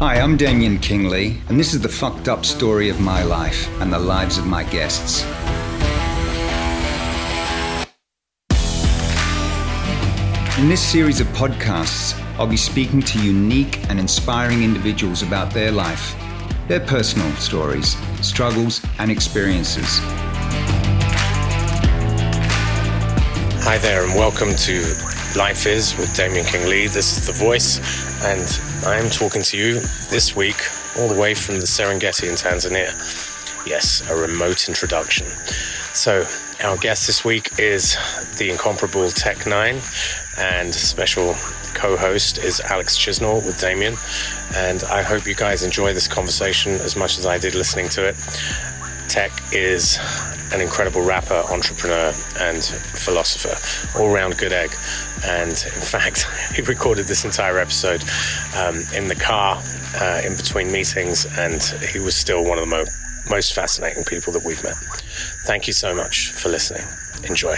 Hi, I'm Damien Kingley, and this is the fucked up story of my life and the lives of my guests. In this series of podcasts, I'll be speaking to unique and inspiring individuals about their life, their personal stories, struggles, and experiences. Hi there, and welcome to Life Is with Damien Kingley. This is The Voice and I am talking to you this week all the way from the Serengeti in Tanzania. Yes, a remote introduction. So, our guest this week is the incomparable Tech N9ne, and special co host is Alex Chisnall with Damien. And I hope you guys enjoy this conversation as much as I did listening to it. Tech is an incredible rapper, entrepreneur, and philosopher, all round good egg. And in fact, he recorded this entire episode um, in the car uh, in between meetings, and he was still one of the mo- most fascinating people that we've met. Thank you so much for listening. Enjoy.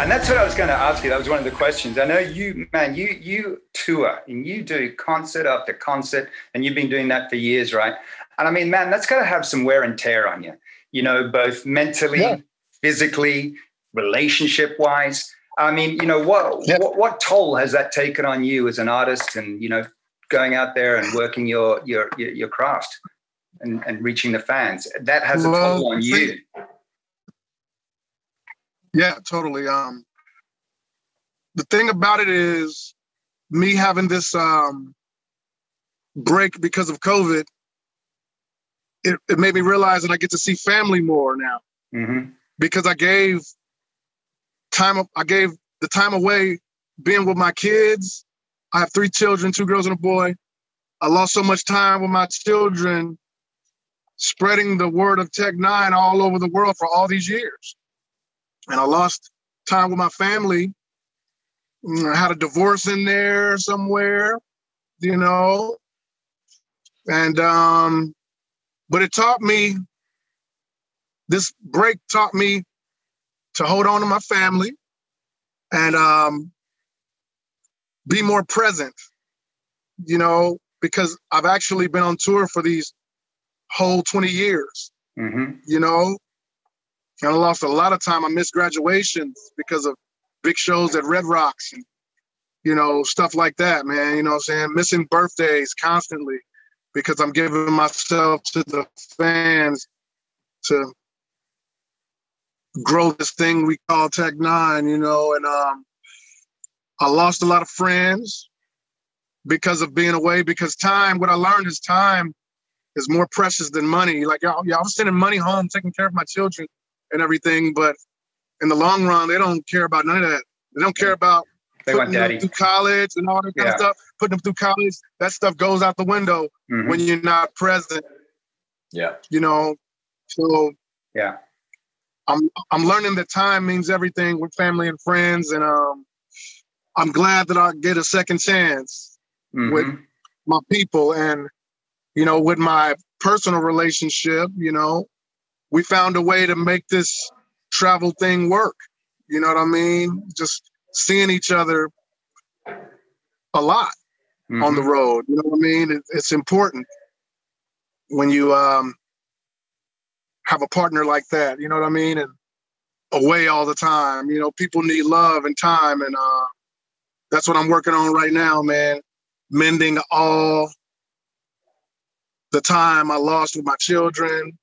And that's what I was going to ask you. That was one of the questions. I know you, man, you you tour and you do concert after concert, and you've been doing that for years, right? And I mean, man, that's got to have some wear and tear on you. You know, both mentally, yeah. physically, relationship wise. I mean, you know, what, yeah. what what toll has that taken on you as an artist, and you know, going out there and working your your your, your craft and, and reaching the fans? That has a toll on you. Yeah, totally. Um, the thing about it is me having this um, break because of COVID. It, it made me realize that I get to see family more now mm-hmm. because I gave time. I gave the time away being with my kids. I have three children, two girls and a boy. I lost so much time with my children, spreading the word of Tech N9ne all over the world for all these years and I lost time with my family. I had a divorce in there somewhere, you know. And um, but it taught me this break taught me to hold on to my family and um, be more present, you know, because I've actually been on tour for these whole 20 years, mm-hmm. you know, I lost a lot of time. I missed graduations because of big shows at Red Rocks and, you know, stuff like that, man. You know I'm saying? Missing birthdays constantly because I'm giving myself to the fans to grow this thing we call Tech N9ne, you know, and um, I lost a lot of friends because of being away, because time, what I learned is time is more precious than money. Like y'all, y'all sending money home, taking care of my children and everything. But in the long run, they don't care about none of that. They don't care about they putting them through college and all that kind yeah. of stuff. Putting them through college, that stuff goes out the window mm-hmm. when you're not present. Yeah. You know, so yeah. I'm I'm learning that time means everything with family and friends, and um, I'm glad that I get a second chance mm-hmm. with my people and you know with my personal relationship. You know, we found a way to make this travel thing work. You know what I mean? Just seeing each other a lot mm-hmm. on the mm-hmm. road. You know what I mean? It, it's important when you um, have a partner like that. You know what I mean? And away all the time. You know, people need love and time, and uh, that's what I'm working on right now, man. Mending all the time I lost with my children,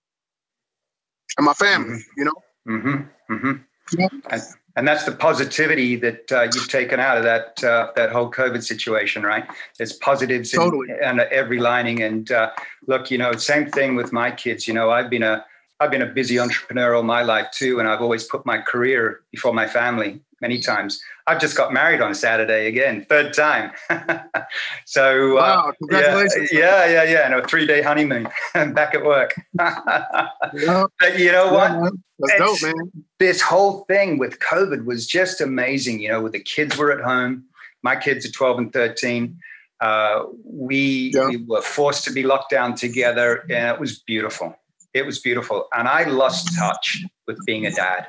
and my family, mm-hmm. you know? Mm-hmm. Mm-hmm. Yeah. And, and, that's the positivity that uh, you've taken out of that uh, that whole COVID situation, right? There's positives totally. in, in every lining. And uh, look, you know, same thing with my kids. You know, I've been a I've been a busy entrepreneur all my life too, and I've always put my career before my family many times. I've just got married on Saturday again, third time. so uh, congratulations! Yeah, yeah, yeah, yeah. And a three-day honeymoon, and back at work. yep. But you know what? Yeah, That's dope, man. This whole thing with COVID was just amazing. You know, with the kids were at home. My kids are 12 and 13. Uh, we, yeah. we were forced to be locked down together, and it was beautiful. It was beautiful, and I lost touch with being a dad.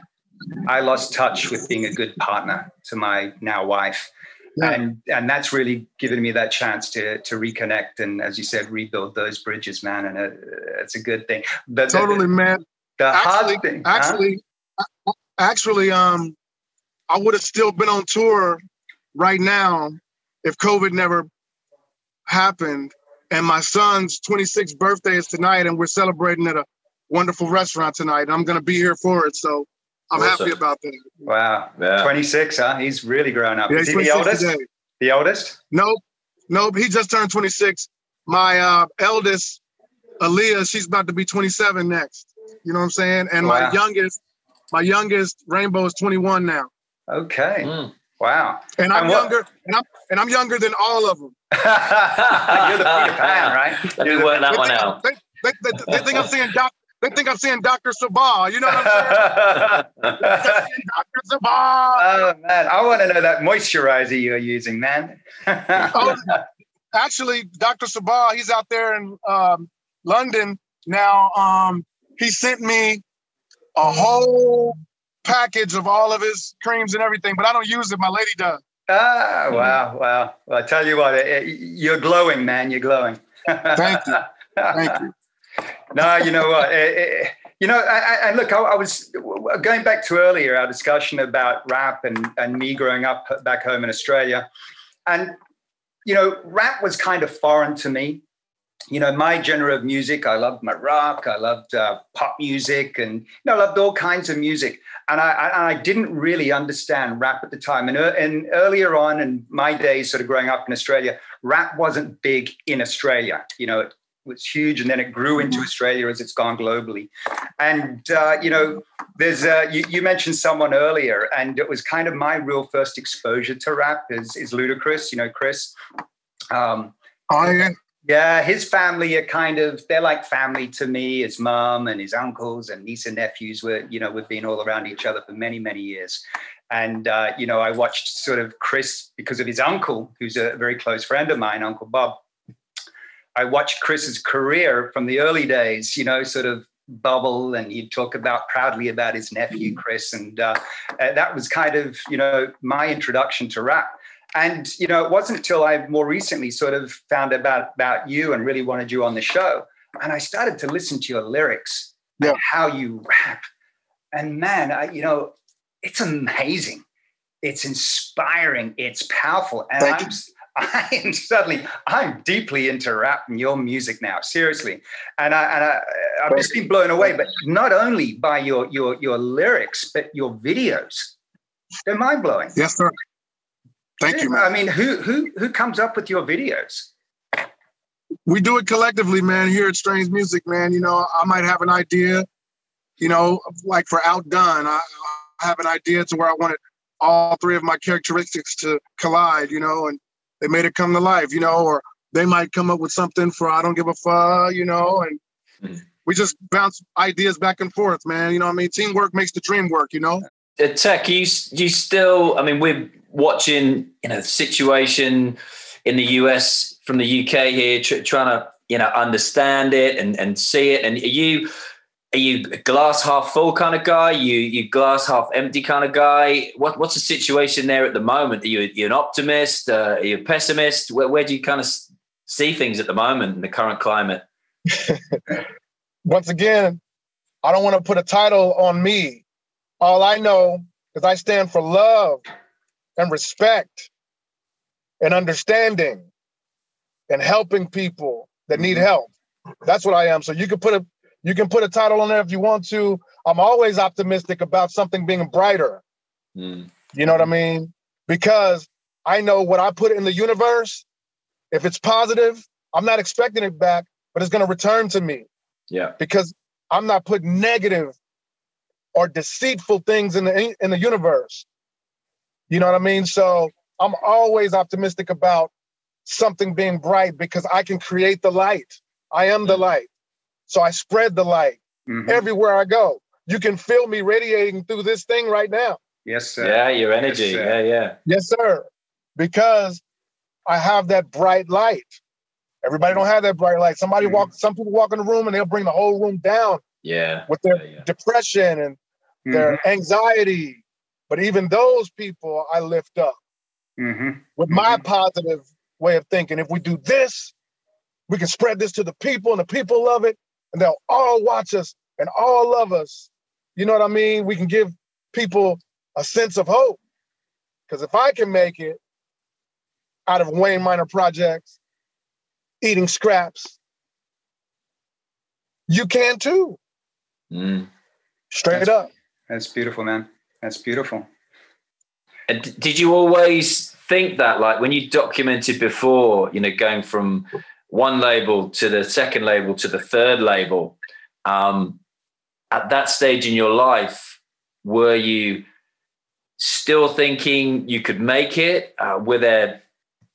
I lost touch with being a good partner to my now wife. yeah. and and that's really given me that chance to to reconnect and as you said rebuild those bridges man and it, it's a good thing but totally the, man the actually, hard thing actually huh? actually um i would have still been on tour right now if covid never happened and my son's 26th birthday is tonight and we're celebrating at a wonderful restaurant tonight i'm going to be here for it so I'm awesome. happy about that. Wow. Yeah. 26, huh? He's really grown up. Yeah, Is he the oldest? Today. The oldest? Nope. Nope. He just turned 26. My uh, eldest, Aaliyah, she's about to be 27 next. You know what I'm saying? And wow. my youngest, my youngest, Rainbow, is 21 now. Okay. Mm. Wow. And I'm and younger, and I'm and I'm younger than all of them. You're the Peter Pan, right? Let me work that one out. They, they, they, they, think I'm saying doc, they think I'm saying Dr. Sebagh. You know what I'm saying? Dr. Sebagh. Oh man, I want to know that moisturizer you're using, man. oh, actually, Dr. Sebagh, he's out there in um, London now. Um, he sent me a whole package of all of his creams and everything, but I don't use it. My lady does. Ah, wow, wow. Well, I tell you what, you're glowing, man. You're glowing. Thank you. Thank you no, you know what? It, it, you know, I, I look, I, I, was going back to earlier our discussion about rap and, and me growing up back home in Australia. And, you know, rap was kind of foreign to me. You know, my genre of music, I loved my rock, I loved uh, pop music, and, you know, I loved all kinds of music. And I, I, I didn't really understand rap at the time. And, uh, and earlier on in my days, sort of growing up in Australia, rap wasn't big in Australia. You know, was huge, and then it grew into mm-hmm. Australia as it's gone globally. And uh, you know, there's uh, you, you, mentioned someone earlier, and it was kind of my real first exposure to rap is is Ludacris. You know, Chris. Um, oh yeah. Yeah, his family are kind of they're like family to me. His mom and his uncles and niece and nephews were, you know, we've been all around each other for many, many years. And uh, you know, I watched sort of Chris because of his uncle, who's a very close friend of mine, Uncle Bob I watched Chris's career from the early days, you know, sort of bubble and he'd talk about proudly about his nephew mm. chris and uh, uh, that was kind of you know my introduction to rap and you know it wasn't until i more recently sort of found about about you and really wanted you on the show and i started to listen to your lyrics yeah. and how you rap and man I, you know it's amazing it's inspiring it's powerful and Thank i'm you. I am suddenly I'm deeply into rap and your music now, seriously, and I and I, I've just been blown away. But not only by your your your lyrics, but your videos. They're mind blowing. Yes, sir. Thank yeah, you. Man. I mean, who who who comes up with your videos? We do it collectively, man. Here at Strange Music, man. You know, I might have an idea. You know, like for Outdone, I, I have an idea to where I wanted all three of my characteristics to collide. You know, and they made it come to life, you know, or they might come up with something for I don't give a fuck, you know, and mm. we just bounce ideas back and forth, man. You know I mean? Teamwork makes the dream work, you know? Uh, Tech, you, you still, I mean, we're watching, you know, the situation in the US from the UK here, tr- trying to, you know, understand it and, and see it. And are you, are you a glass half full kind of guy? You you glass half empty kind of guy? What what's the situation there at the moment? Are you, you an optimist? Uh, are you a pessimist? Where, where do you kind of see things at the moment in the current climate? Once again, I don't want to put a title on me. All I know is I stand for love and respect and understanding and helping people that need mm-hmm. help. That's what I am. So you can put a you can put a title on there if you want to. I'm always optimistic about something being brighter. Mm. You know what I mean? Because I know what I put in the universe, if it's positive, I'm not expecting it back, but it's going to return to me. Yeah. Because I'm not putting negative or deceitful things in the in the universe. You know what I mean? So I'm always optimistic about something being bright because I can create the light. I am the mm. light. So I spread the light mm-hmm. everywhere I go. You can feel me radiating through this thing right now. Yes, sir. Yeah, your energy. Yes, yeah, yeah. Yes, sir. Because I have that bright light. Everybody don't have that bright light. Somebody mm-hmm. walk, some people walk in the room and they'll bring the whole room down. Yeah. With their yeah, yeah. depression and mm-hmm. their anxiety. But even those people I lift up. mm-hmm. with my mm-hmm. positive way of thinking. If we do this, we can spread this to the people and the people love it and they'll all watch us and all love us. You know what I mean? We can give people a sense of hope. Because if I can make it out of Wayne Miner projects, eating scraps, you can too. Mm. Straight that's, up. That's beautiful, man. That's beautiful. And did you always think that, like when you documented before, you know, going from one label to the second label to the third label, um, at that stage in your life, were you still thinking you could make it? Uh, were there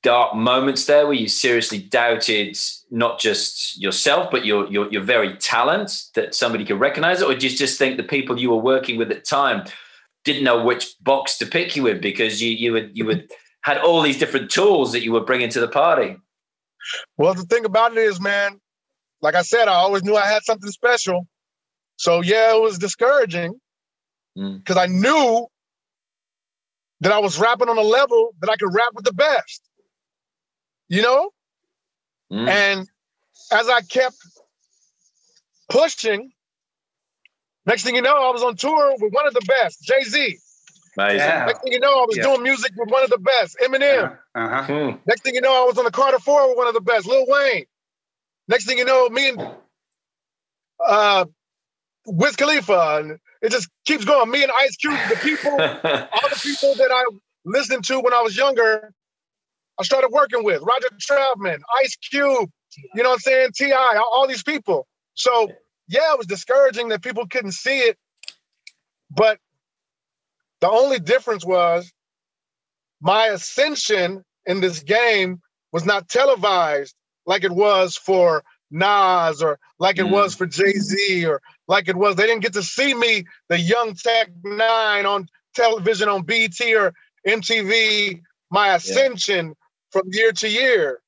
dark moments there? Where you seriously doubted not just yourself but your your, your very talent that somebody could recognize? It or you just think the people you were working with at the time didn't know which box to pick you with because you you would you would had all these different tools that you were bringing to the party well the thing about it is man like i said i always knew i had something special so yeah it was discouraging because mm. i knew that i was rapping on a level that i could rap with the best you know? Mm. And as I kept pushing, next thing you know, I was on tour with one of the best, Jay Z. Yeah. Next thing you know, I was yeah. doing music with one of the best, Eminem. Uh-huh. uh-huh. Hmm. Next thing you know, I was on the Carter Four with one of the best, Lil Wayne. Next thing you know, me and uh, Wiz Khalifa, and it just keeps going. Me and Ice Cube, the people, all the people that I listened to when I was younger, I started working with Roger Troutman, Ice Cube, you know what I'm saying? T.I., all these people. So yeah, it was discouraging that people couldn't see it. But the only difference was my ascension in this game was not televised like it was for Nas or like it mm. was for Jay Z or like it was. They didn't get to see me, the young Tech N9ne, on television on BT or MTV. My ascension from year to year.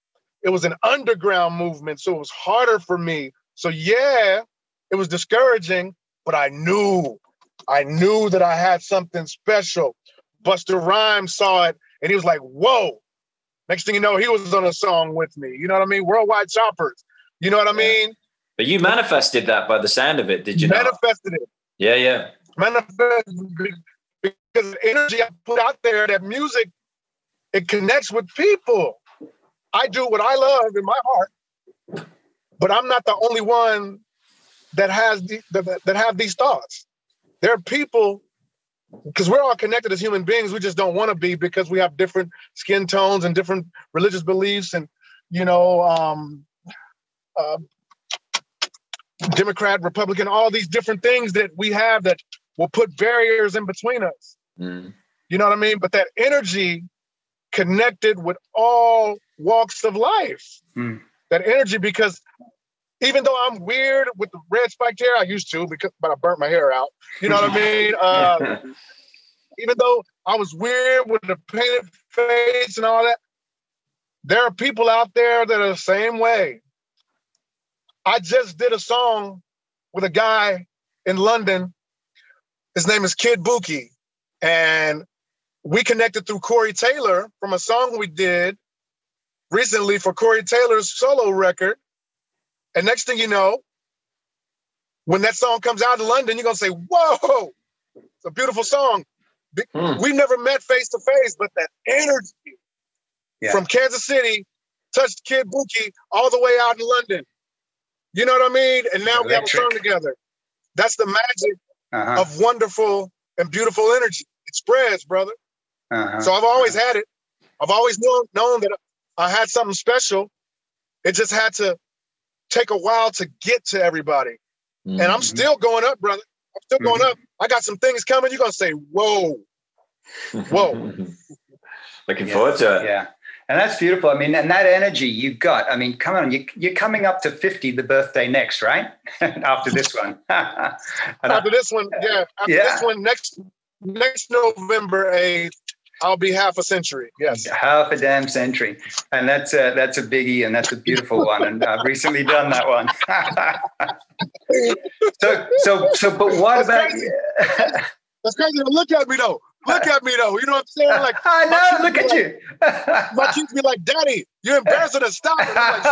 It was an underground movement, so it was harder for me. So yeah, it was discouraging, but I knew, I knew that I had something special. Busta Rhymes saw it and he was like, whoa. Next thing you know, he was on a song with me. You know what I mean? Worldwide choppers. You know what I mean? But you manifested that by the sound of it, did you? Manifested not? it. Yeah, yeah. Manifested because the energy I put out there, that music it connects with people. I do what I love in my heart, but I'm not the only one that has the, that, that have these thoughts. There are people because we're all connected as human beings. We just don't want to be because we have different skin tones and different religious beliefs, and you know, um, uh, Democrat, Republican, all these different things that we have that will put barriers in between us. Mm. You know what I mean? But that energy connected with all walks of life. Mm. That energy, because even though I'm weird with the red spiked hair, I used to, because but I burnt my hair out. You know what I mean? Uh, even though I was weird with the painted face and all that, there are people out there that are the same way. I just did a song with a guy in London. His name is Kid Bookie. And we connected through Corey Taylor from a song we did recently for Corey Taylor's solo record. And next thing you know, when that song comes out in London, you're gonna say, "Whoa, it's a beautiful song." Hmm. We've never met face to face, but that energy yeah. from Kansas City touched Kid Bookie all the way out in London. You know what I mean? And now Electric. we have a song together. That's the magic uh-huh. of wonderful and beautiful energy. It spreads, brother. Uh-huh. So I've always had it. I've always known, known that I had something special. It just had to take a while to get to everybody. Mm-hmm. And I'm mm-hmm. still going up, brother. I'm still going mm-hmm. up. I got some things coming. You're gonna say, whoa, whoa. Looking yeah. forward to it. Yeah. And that's beautiful. I mean, and that energy you got. I mean, come on, you, you're coming up to 50, the birthday next, right? after this one. after this one, yeah. After yeah. this one, next next November 8th, I'll be half a century. Yes, half a damn century, and that's a, that's a biggie, and that's a beautiful one. And I've recently done that one. so so so, but what that's about? Crazy. that's crazy. Look at me though. look at me though. You know what I'm saying? Like I know. Look at like- you. My kids be like, "Daddy, you're embarrassing us. Stop it." I'm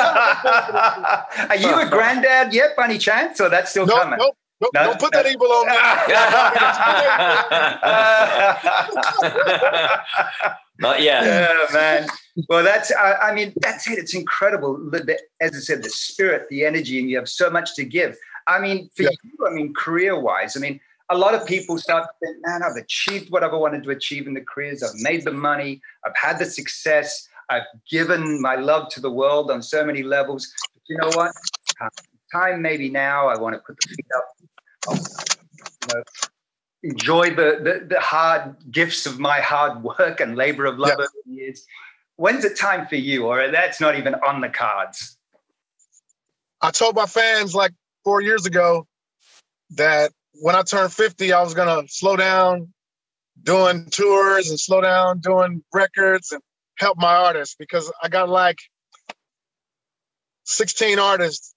like. Are you a granddad yet, by any chance, or that's still Nope, coming? nope, nope. No, Don't put no. that evil on me. Not yet. yeah, man. Well, that's, I, I mean, that's it. It's incredible. As I said, the spirit, the energy, and you have so much to give. I mean, for Yeah. you, I mean, career wise, I mean, a lot of people start to think, man, I've achieved what I've wanted to achieve in the careers. I've made the money. I've had the success. I've given my love to the world on so many levels. But you know what? Time maybe now. I want to put the feet up. You know, enjoy the, the the hard gifts of my hard work and labor of love over the years. When's it time for you, or that's not even on the cards? I told my fans like four years ago that when I turned 50, I was gonna slow down doing tours and slow down doing records and help my artists because I got like 16 artists,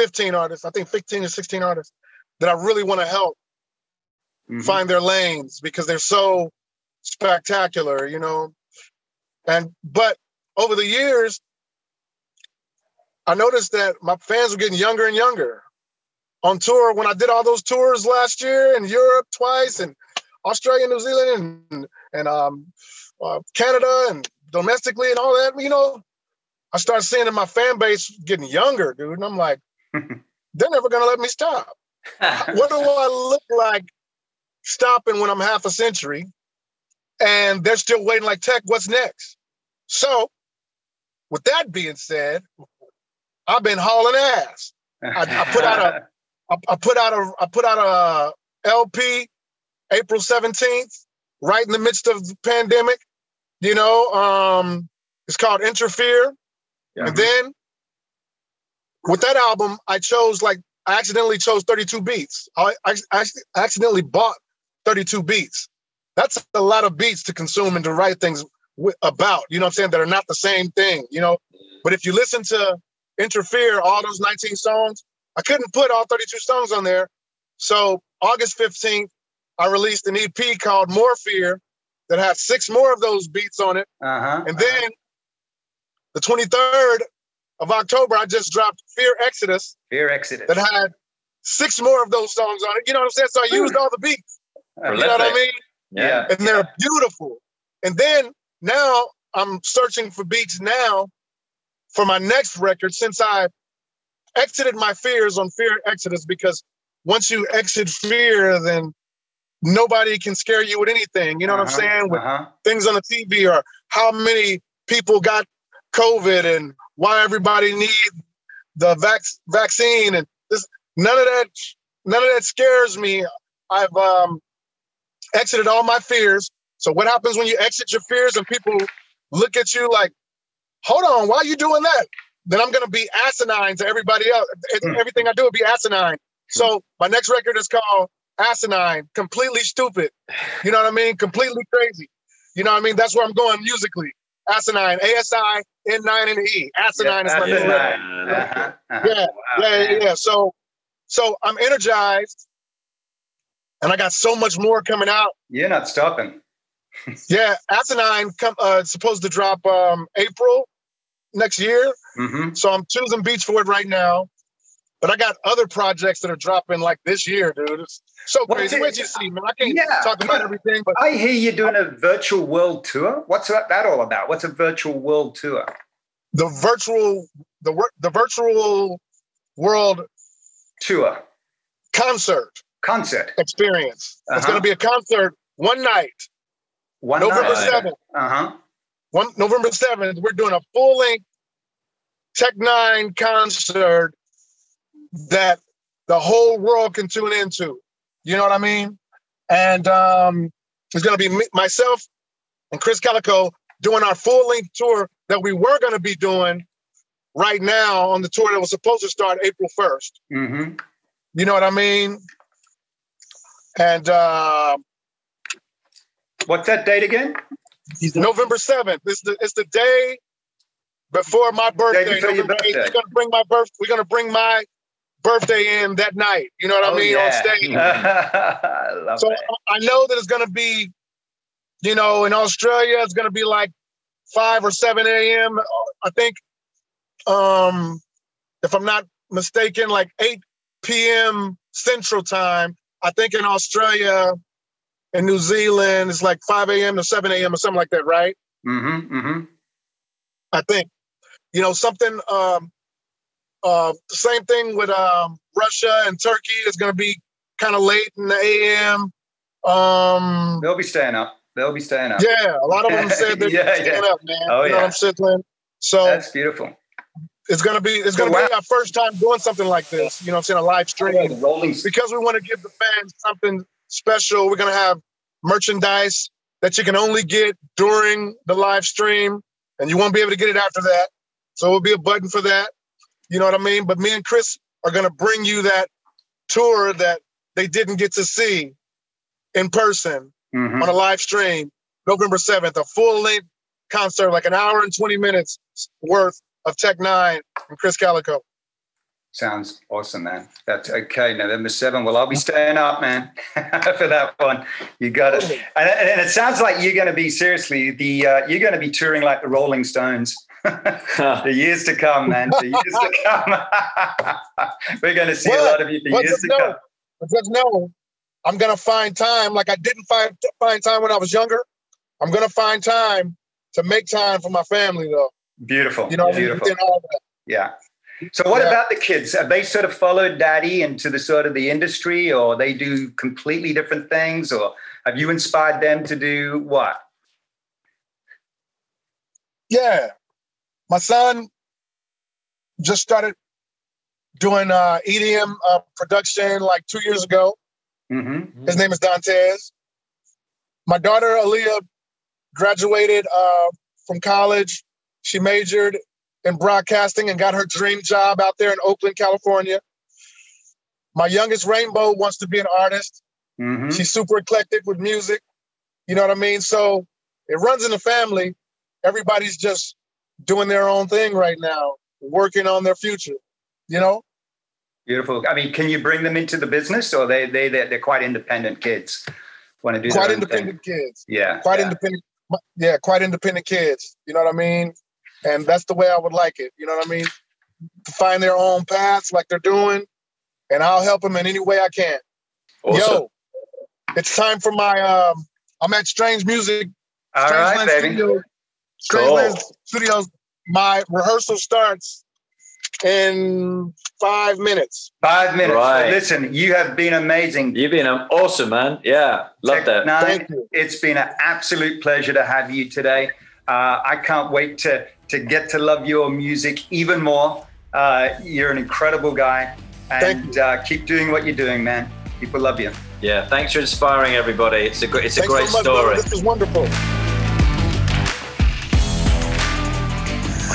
15 artists, I think 15 or 16 artists that I really want to help Mhm. find their lanes because they're so spectacular, you know. And but over the years, I noticed that my fans were getting younger and younger. On tour, when I did all those tours last year in Europe twice, and Australia, New Zealand, and and um, uh, Canada, and domestically, and all that, you know, I started seeing my fan base getting younger, dude. And I'm like, they're never gonna let me stop what do I look like stopping when I'm half a century and they're still waiting like tech, what's next? So with that being said, I've been hauling ass. I- I put out a- I, I put out a I put out a LP April 17th, right in the midst of the pandemic. You know, um, it's called Enterfear. Yeah. And then with that album, I chose like I accidentally chose 32 beats. I, I, I accidentally bought 32 beats. That's a lot of beats to consume and to write things wi- about. You know what I'm saying? That are not the same thing. You know. But if you listen to Enterfear, all those 19 songs, I couldn't put all 32 songs on there. So August 15th, I released an EP called More Fear that had six more of those beats on it. uh-huh. And then the 23rd of October, I just dropped Fear Exodus Fear Exodus. that had six more of those songs on it. You know what I'm saying? So I used all the beats. You know what I mean? Yeah. And they're beautiful. And then now I'm searching for beats now for my next record since I exited my fears on Fear Exodus because once you exit fear, then nobody can scare you with anything. You know what I'm Uh-huh, saying? With uh-huh. things on the TV or how many people got COVID and why everybody need the vac- vaccine and this none of that none of that scares me. I've um, exited all my fears. So what happens when you exit your fears and people look at you like, hold on, why are you doing that? Then I'm gonna be asinine to everybody else. Hmm. Everything I do will be asinine. So my next record is called Asinine, completely stupid. You know what I mean? Completely crazy. You know what I mean? That's where I'm going musically. Asinine, A S I N 9 and E. Asinine is my new Asinine. record. Uh-huh, uh-huh. Yeah, Wow, Yeah, yeah, man. yeah. So, so I'm energized, and I got so much more coming out. You're not stopping. Yeah, Asinine come uh, supposed to drop um, April next year. hmm So I'm choosing beats for it right now. But I got other projects that are dropping like this year, dude. It's so crazy. till you see, man. I can't Yeah. talk about everything, but I hear you're doing a virtual world tour. What's that all about? What's a virtual world tour? the virtual, the the virtual world Tour concert concert. experience. It's Uh-huh. going to be a concert one night, One November seventh. Uh huh. one November 7th, we're doing a full length Tech N9ne concert that the whole world can tune into. You know what I mean? And um, it's going to be me, myself and Krizz Kaliko doing our full length tour that we were going to be doing right now on the tour that was supposed to start April 1st. Mm-hmm. You know what I mean? And uh, What's that date again? November 7th. It's the it's the day before my birthday. before your November 8th. birthday. We're gonna bring my birth. We're gonna bring my birthday in that night. You know what Oh, I mean? yeah. On stage. I love So that. I know that it's going to be, you know, in Australia, it's going to be like 5 or 7 a.m. I think, um, if I'm not mistaken, like 8 p.m. Central Time. I think in Australia and New Zealand, it's like 5 a.m. to 7 a.m. or something like that, right? Mm-hmm, mm-hmm. I think. You know, something, um, uh, the same thing with um, Russia and Turkey is going to be kind of late in the AM. Um, They'll be staying up. They'll be staying up. Yeah, a lot of them said they're Yeah, staying yeah. up, man. Oh, you know yeah. what I'm saying? So That's beautiful. it's gonna be it's gonna be wow. our first time doing something like this. You know I'm saying? A live stream because we want to give the fans something special. We're gonna have merchandise that you can only get during the live stream, and you won't be able to get it after that. So it'll be a button for that. You know what I mean? But me and Chris are gonna bring you that tour that they didn't get to see in person Mhm. on a live stream November 7th, a full length concert, like an hour and 20 minutes worth of Tech N9ne and Krizz Kaliko. Sounds awesome, man. That's okay. November 7th. Well, I'll be staying up, man, for that one. You got it. And, and it sounds like you're going to be, seriously, the uh, you're going to be touring like the Rolling Stones. the years to come, man. The years to come. We're going to see a lot of you for years to know- come. But just know, I'm gonna find time, like I didn't find find time when I was younger. I'm gonna find time to make time for my family, though. Beautiful. You know, Beautiful. Yeah. So what Yeah. about the kids? Have they sort of followed daddy into the sort of the industry or they do completely different things or have you inspired them to do what? Yeah, my son just started doing uh, EDM uh, production like two years ago. Mm-hmm. His name is Dantes. My daughter Aaliyah graduated uh, from college. She majored in broadcasting and got her dream job out there in Oakland, California. My youngest Rainbow wants to be an artist. Mm-hmm. She's super eclectic with music. You know what I mean? So it runs in the family. Everybody's just doing their own thing right now, working on their future. You know? Beautiful. I mean, can you bring them into the business or they they they're, they're quite independent kids? Want to do quite independent Thing. kids. Yeah. quite yeah. independent yeah quite independent kids you know what i mean and that's the way i would like it you know what i mean to find their own paths like they're doing and i'll help them in any way i can Awesome. yo it's time for my um i'm at strange music All strange right, baby. Strange Cool. Land studios my rehearsal starts in five minutes Five minutes. Right. Listen, you have been amazing. You've been um, awesome, man. Yeah, love Tech that. Nine, Thank you. It's been an absolute pleasure to have you today. Uh, I can't wait to to get to love your music even more. Uh, you're an incredible guy, Thank and uh, keep doing what you're doing, man. People love you. Yeah, thanks for inspiring everybody. It's a great, it's a Thanks great so much, story. brother. this is wonderful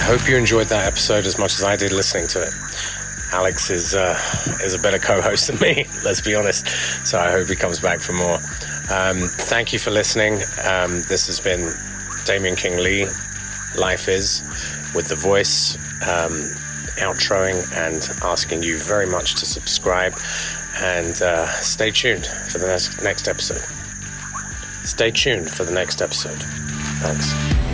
hope you enjoyed that episode as much as I did listening to it. Alex is uh, is a better co-host than me. Let's be honest. So I hope he comes back for more. Um, thank you for listening. Um, this has been Damien Kingley. Life is with the voice um, outroing and asking you very much to subscribe and uh, stay tuned for the next next episode. Stay tuned for the next episode. Thanks.